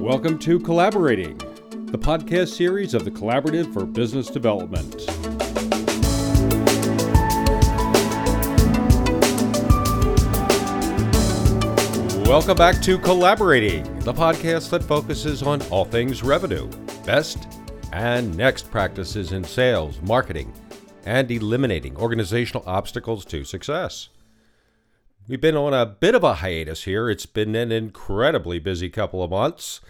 Welcome to Collaborating, the podcast series of the Collaborative for Business Development. Welcome back to Collaborating, the podcast that focuses on all things revenue, best and next practices in sales, marketing, and eliminating organizational obstacles to success. We've been on a bit of a hiatus here. It's been an incredibly busy couple of months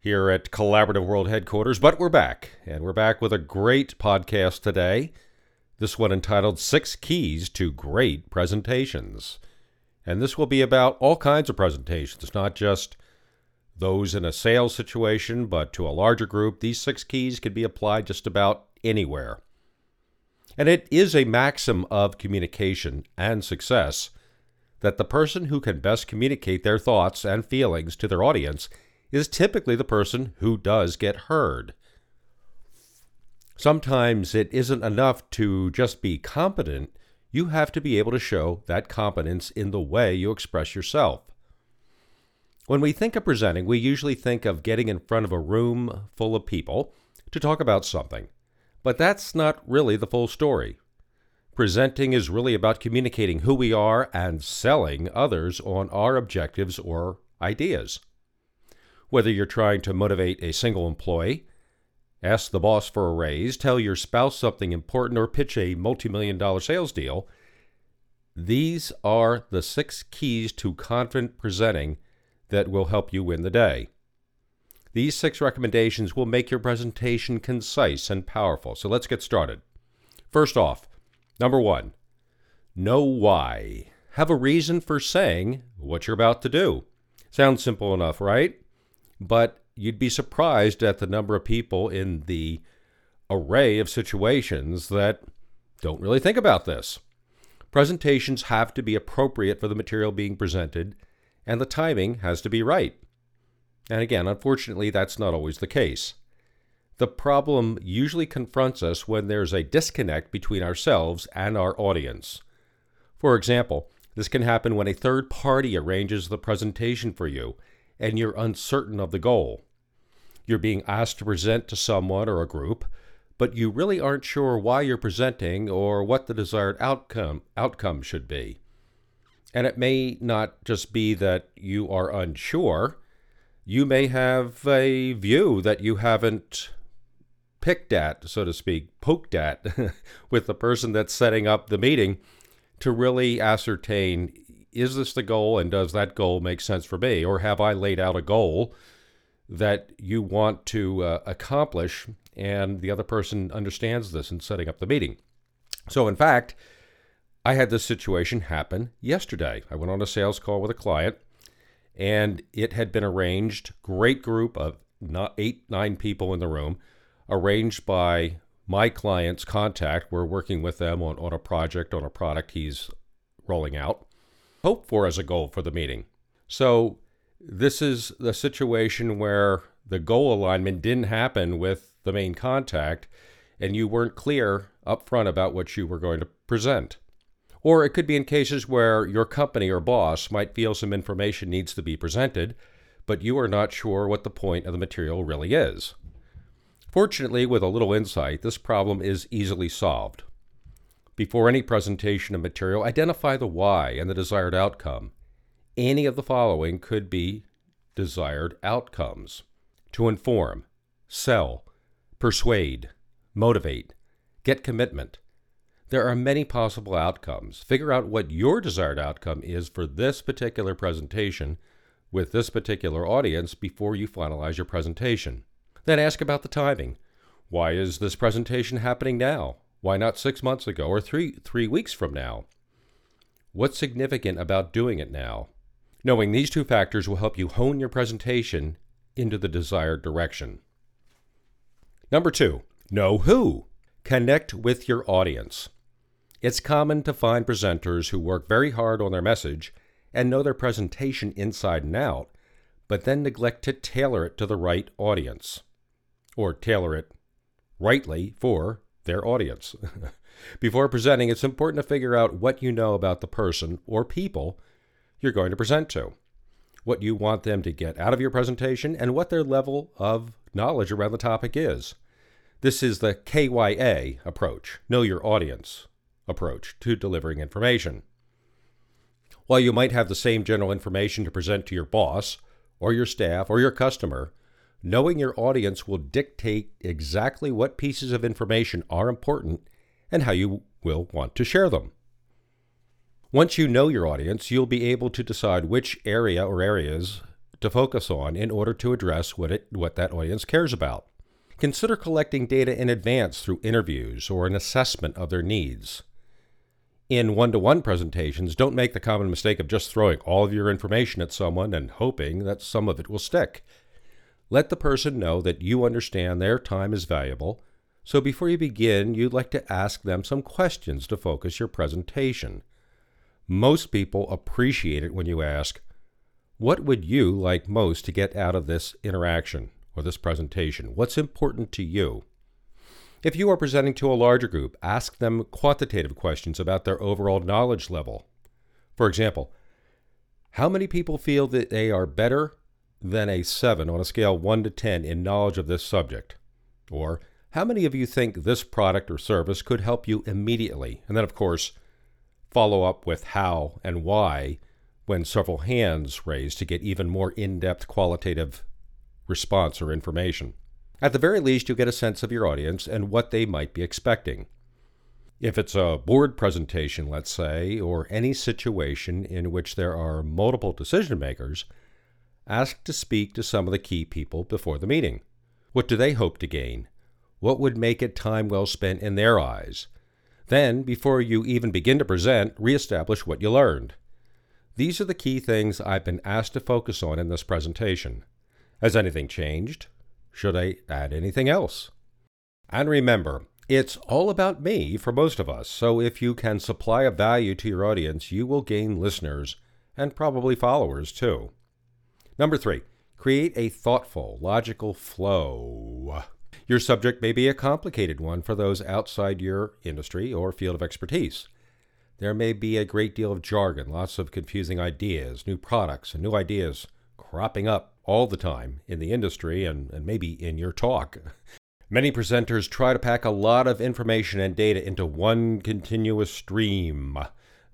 here at Collaborative World Headquarters, but we're back, and we're back with a great podcast today. This one entitled Six Keys to Great Presentations. And this will be about all kinds of presentations, not just those in a sales situation, but to a larger group. These six keys can be applied just about anywhere. And it is a maxim of communication and success that the person who can best communicate their thoughts and feelings to their audience is typically the person who does get heard. Sometimes it isn't enough to just be competent you have to be able to show that competence in the way you express yourself. When we think of presenting, we usually think of getting in front of a room full of people to talk about something. But that's not really the full story. Presenting is really about communicating who we are and selling others on our objectives or ideas. Whether you're trying to motivate a single employee, Ask the boss for a raise, tell your spouse something important, or pitch a multi-million dollar sales deal. These are the six keys to confident presenting that will help you win the day. These six recommendations will make your presentation concise and powerful. So let's get started. First off, number one, know why. Have a reason for saying what you're about to do. Sounds simple enough, right? But you'd be surprised at the number of people in the array of situations that don't really think about this. Presentations have to be appropriate for the material being presented, and the timing has to be right. And again, unfortunately, that's not always the case. The problem usually confronts us when there's a disconnect between ourselves and our audience. For example, this can happen when a third party arranges the presentation for you and you're uncertain of the goal. You're being asked to present to someone or a group, but you really aren't sure why you're presenting or what the desired outcome outcome should be. And it may not just be that you are unsure. You may have a view that you haven't picked at, so to speak, poked at with the person that's setting up the meeting to really ascertain is this the goal and does that goal make sense for me? Or have I laid out a goal that you want to uh, accomplish, and the other person understands this in setting up the meeting. So, in fact, I had this situation happen yesterday. I went on a sales call with a client, and it had been arranged, great group of not eight, nine people in the room, arranged by my client's contact. We're working with them on, on a project, on a product he's rolling out. Hope for as a goal for the meeting. So this is the situation where the goal alignment didn't happen with the main contact and you weren't clear up front about what you were going to present. Or it could be in cases where your company or boss might feel some information needs to be presented, but you are not sure what the point of the material really is. Fortunately, with a little insight, this problem is easily solved. Before any presentation of material, identify the why and the desired outcome any of the following could be desired outcomes to inform, sell, persuade, motivate, get commitment. There are many possible outcomes. Figure out what your desired outcome is for this particular presentation with this particular audience before you finalize your presentation. Then ask about the timing. Why is this presentation happening now? Why not six months ago or three, three weeks from now? What's significant about doing it now? Knowing these two factors will help you hone your presentation into the desired direction. Number two, know who. Connect with your audience. It's common to find presenters who work very hard on their message and know their presentation inside and out, but then neglect to tailor it to the right audience, or tailor it rightly for their audience. Before presenting, it's important to figure out what you know about the person or people you're going to present to, what you want them to get out of your presentation, and what their level of knowledge around the topic is. This is the KYA approach, know your audience approach to delivering information. While you might have the same general information to present to your boss, or your staff, or your customer, knowing your audience will dictate exactly what pieces of information are important and how you will want to share them. Once you know your audience, you'll be able to decide which area or areas to focus on in order to address what, it, what that audience cares about. Consider collecting data in advance through interviews or an assessment of their needs. In one to one presentations, don't make the common mistake of just throwing all of your information at someone and hoping that some of it will stick. Let the person know that you understand their time is valuable, so before you begin, you'd like to ask them some questions to focus your presentation. Most people appreciate it when you ask, What would you like most to get out of this interaction? or this presentation? What's important to you? If you are presenting to a larger group, ask them quantitative questions about their overall knowledge level. For example, how many people feel that they are better than a 7 on a scale 1 to 10 in knowledge of this subject? Or, how many of you think this product or service could help you immediately? And then, of course, follow up with how and why when several hands raised to get even more in depth qualitative response or information. At the very least, you'll get a sense of your audience and what they might be expecting. If it's a board presentation, let's say, or any situation in which there are multiple decision makers, ask to speak to some of the key people before the meeting. What do they hope to gain? What would make it time well spent in their eyes? Then, before you even begin to present, reestablish what you learned. These are the key things I've been asked to focus on in this presentation. Has anything changed? Should I add anything else? And remember, it's all about me for most of us, so if you can supply a value to your audience, you will gain listeners and probably followers too. Number three, create a thoughtful, logical flow. Your subject may be a complicated one for those outside your industry or field of expertise. There may be a great deal of jargon, lots of confusing ideas, new products, and new ideas cropping up all the time in the industry and, and maybe in your talk. Many presenters try to pack a lot of information and data into one continuous stream.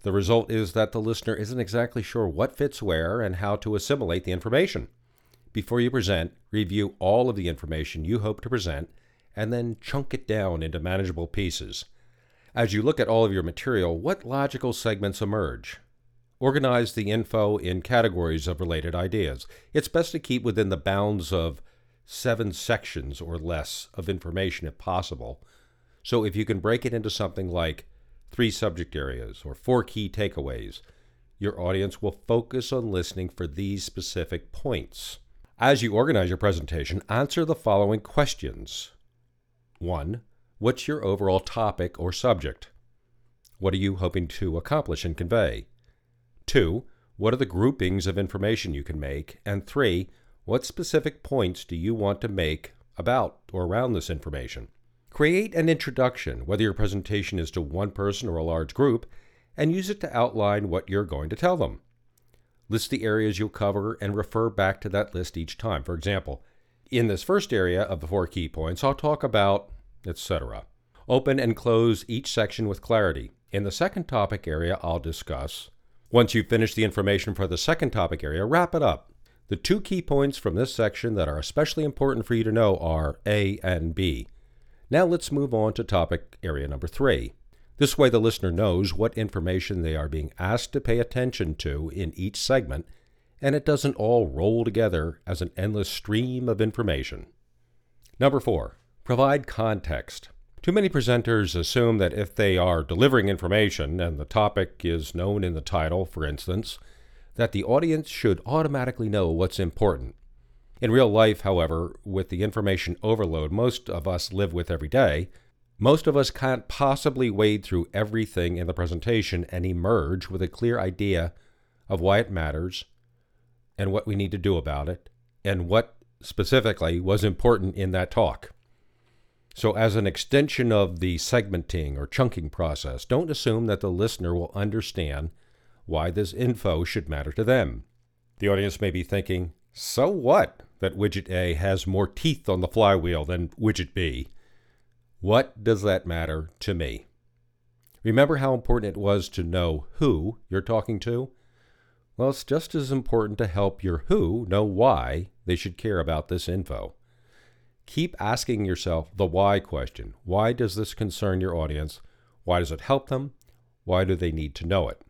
The result is that the listener isn't exactly sure what fits where and how to assimilate the information. Before you present, review all of the information you hope to present and then chunk it down into manageable pieces. As you look at all of your material, what logical segments emerge? Organize the info in categories of related ideas. It's best to keep within the bounds of seven sections or less of information if possible. So if you can break it into something like three subject areas or four key takeaways, your audience will focus on listening for these specific points. As you organize your presentation, answer the following questions 1. What's your overall topic or subject? What are you hoping to accomplish and convey? Two, what are the groupings of information you can make? And three, what specific points do you want to make about or around this information? Create an introduction, whether your presentation is to one person or a large group, and use it to outline what you're going to tell them. List the areas you'll cover and refer back to that list each time. For example, in this first area of the four key points, I'll talk about, etc. Open and close each section with clarity. In the second topic area, I'll discuss once you've finished the information for the second topic area, wrap it up. The two key points from this section that are especially important for you to know are A and B. Now let's move on to topic area number three. This way, the listener knows what information they are being asked to pay attention to in each segment, and it doesn't all roll together as an endless stream of information. Number four, provide context. Too many presenters assume that if they are delivering information and the topic is known in the title, for instance, that the audience should automatically know what's important. In real life, however, with the information overload most of us live with every day, most of us can't possibly wade through everything in the presentation and emerge with a clear idea of why it matters and what we need to do about it and what specifically was important in that talk. So, as an extension of the segmenting or chunking process, don't assume that the listener will understand why this info should matter to them. The audience may be thinking, so what that widget A has more teeth on the flywheel than widget B? What does that matter to me? Remember how important it was to know who you're talking to? Well, it's just as important to help your who know why they should care about this info. Keep asking yourself the why question. Why does this concern your audience? Why does it help them? Why do they need to know it?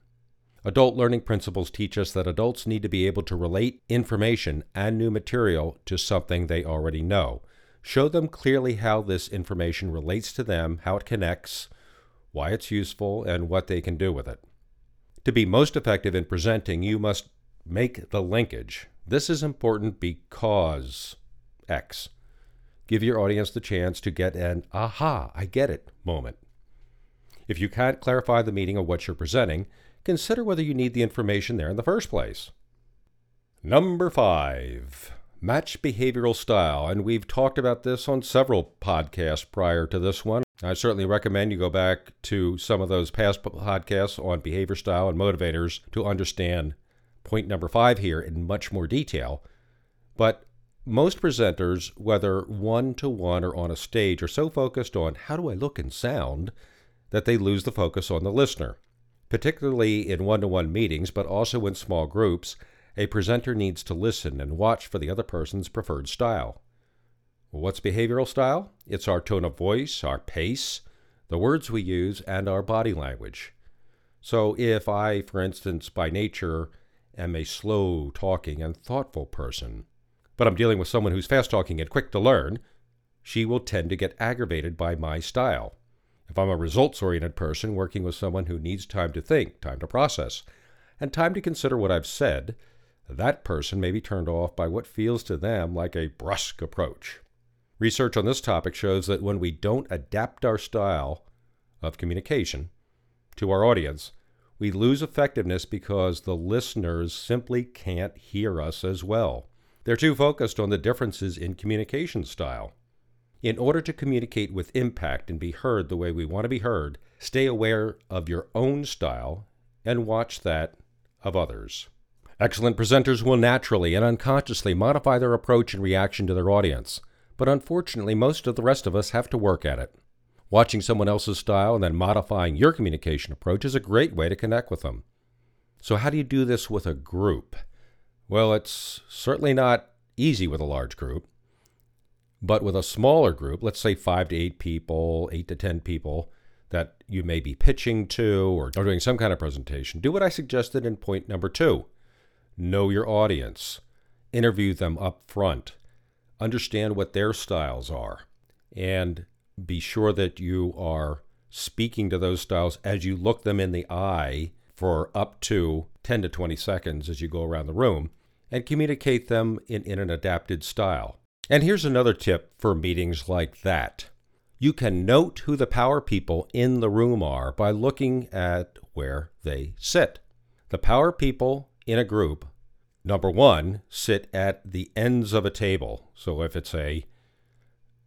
Adult learning principles teach us that adults need to be able to relate information and new material to something they already know. Show them clearly how this information relates to them, how it connects, why it's useful, and what they can do with it. To be most effective in presenting, you must make the linkage. This is important because X. Give your audience the chance to get an aha, I get it moment. If you can't clarify the meaning of what you're presenting, consider whether you need the information there in the first place. Number five, match behavioral style. And we've talked about this on several podcasts prior to this one. I certainly recommend you go back to some of those past podcasts on behavior style and motivators to understand point number five here in much more detail. But most presenters, whether one to one or on a stage, are so focused on how do I look and sound that they lose the focus on the listener. Particularly in one to one meetings, but also in small groups, a presenter needs to listen and watch for the other person's preferred style. What's behavioral style? It's our tone of voice, our pace, the words we use, and our body language. So, if I, for instance, by nature, am a slow talking and thoughtful person, but I'm dealing with someone who's fast talking and quick to learn, she will tend to get aggravated by my style. If I'm a results oriented person working with someone who needs time to think, time to process, and time to consider what I've said, that person may be turned off by what feels to them like a brusque approach. Research on this topic shows that when we don't adapt our style of communication to our audience, we lose effectiveness because the listeners simply can't hear us as well. They're too focused on the differences in communication style. In order to communicate with impact and be heard the way we want to be heard, stay aware of your own style and watch that of others. Excellent presenters will naturally and unconsciously modify their approach in reaction to their audience but unfortunately, most of the rest of us have to work at it. Watching someone else's style and then modifying your communication approach is a great way to connect with them. So, how do you do this with a group? Well, it's certainly not easy with a large group, but with a smaller group, let's say five to eight people, eight to 10 people that you may be pitching to or doing some kind of presentation, do what I suggested in point number two. Know your audience, interview them up front. Understand what their styles are, and be sure that you are speaking to those styles as you look them in the eye for up to 10 to 20 seconds as you go around the room and communicate them in, in an adapted style. And here's another tip for meetings like that. You can note who the power people in the room are by looking at where they sit. The power people in a group number one, sit at the ends of a table. So if it's a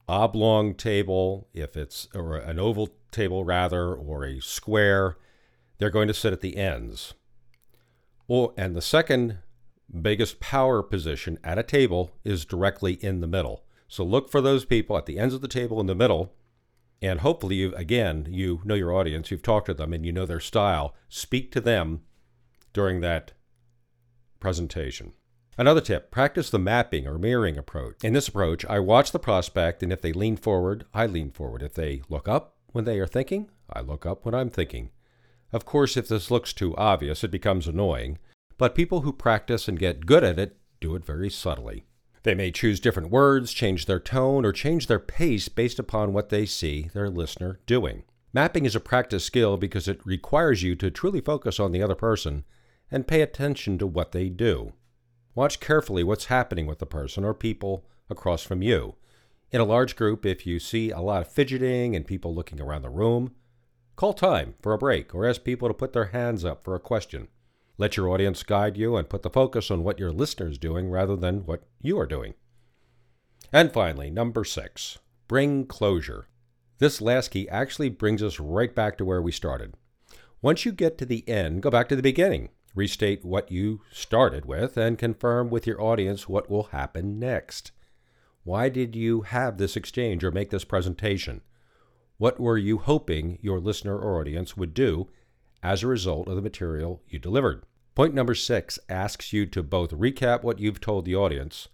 oblong table, if it's or an oval table rather, or a square, they're going to sit at the ends. Or and the second biggest power position at a table is directly in the middle. So look for those people at the ends of the table in the middle. And hopefully you again you know your audience, you've talked to them and you know their style. Speak to them during that presentation. Another tip practice the mapping or mirroring approach. In this approach, I watch the prospect, and if they lean forward, I lean forward. If they look up when they are thinking, I look up when I'm thinking. Of course, if this looks too obvious, it becomes annoying, but people who practice and get good at it do it very subtly. They may choose different words, change their tone, or change their pace based upon what they see their listener doing. Mapping is a practice skill because it requires you to truly focus on the other person and pay attention to what they do. Watch carefully what's happening with the person or people across from you. In a large group, if you see a lot of fidgeting and people looking around the room, call time for a break or ask people to put their hands up for a question. Let your audience guide you and put the focus on what your listener's doing rather than what you are doing. And finally, number six, bring closure. This last key actually brings us right back to where we started. Once you get to the end, go back to the beginning restate what you started with, and confirm with your audience what will happen next. Why did you have this exchange or make this presentation? What were you hoping your listener or audience would do as a result of the material you delivered? Point number six asks you to both recap what you've told the audience.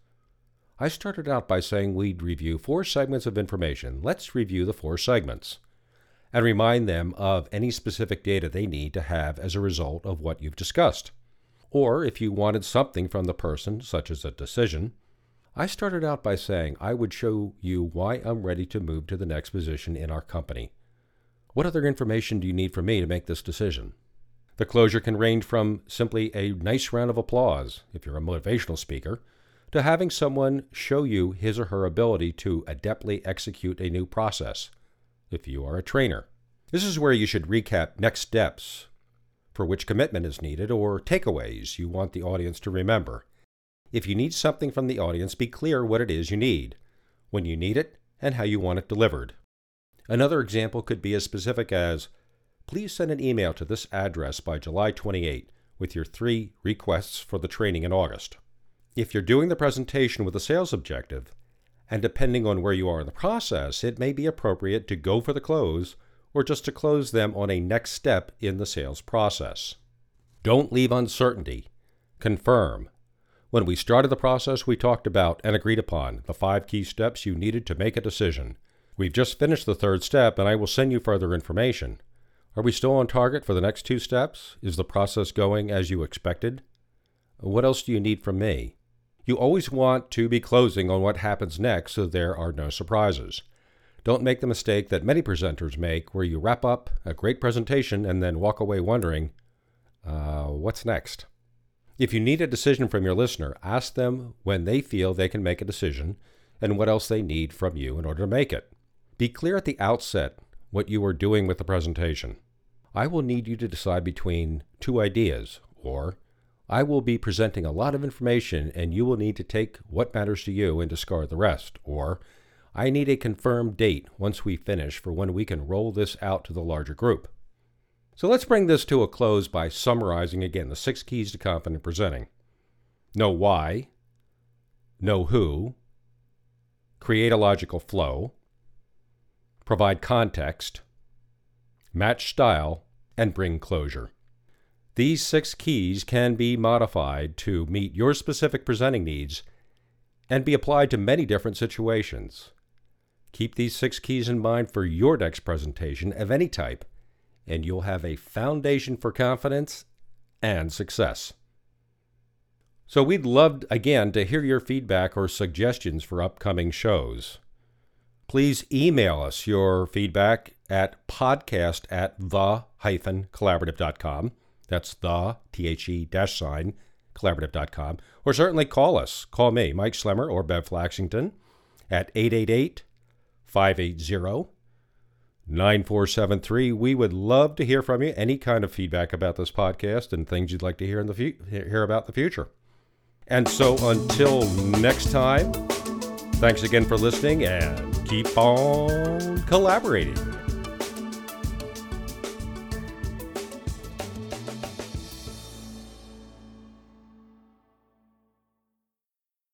I started out by saying we'd review four segments of information. Let's review the four segments and remind them of any specific data they need to have as a result of what you've discussed. Or if you wanted something from the person, such as a decision, I started out by saying I would show you why I'm ready to move to the next position in our company. What other information do you need from me to make this decision? The closure can range from simply a nice round of applause, if you're a motivational speaker, to having someone show you his or her ability to adeptly execute a new process, if you are a trainer. This is where you should recap next steps, for which commitment is needed, or takeaways you want the audience to remember. If you need something from the audience, be clear what it is you need, when you need it, and how you want it delivered. Another example could be as specific as please send an email to this address by July 28 with your three requests for the training in August. If you're doing the presentation with a sales objective, and depending on where you are in the process, it may be appropriate to go for the close or just to close them on a next step in the sales process. Don't leave uncertainty. Confirm. When we started the process, we talked about and agreed upon the five key steps you needed to make a decision. We've just finished the third step, and I will send you further information. Are we still on target for the next two steps? Is the process going as you expected? What else do you need from me? You always want to be closing on what happens next so there are no surprises. Don't make the mistake that many presenters make where you wrap up a great presentation and then walk away wondering, uh, what's next? If you need a decision from your listener, ask them when they feel they can make a decision and what else they need from you in order to make it. Be clear at the outset what you are doing with the presentation. I will need you to decide between two ideas, or I will be presenting a lot of information and you will need to take what matters to you and discard the rest, or I need a confirmed date once we finish for when we can roll this out to the larger group. So let's bring this to a close by summarizing again the six keys to confident presenting. Know why, know who, create a logical flow, provide context, match style, and bring closure. These six keys can be modified to meet your specific presenting needs and be applied to many different situations. Keep these six keys in mind for your next presentation of any type, and you'll have a foundation for confidence and success. So, we'd love again to hear your feedback or suggestions for upcoming shows please email us your feedback at podcast at the-collaborative.com. That's the, T-H-E dash sign, collaborative.com. Or certainly call us. Call me, Mike Schlemmer or Bev Flaxington at 888-580-9473. We would love to hear from you. Any kind of feedback about this podcast and things you'd like to hear in the fu- hear about the future. And so until next time, thanks again for listening and keep on collaborating.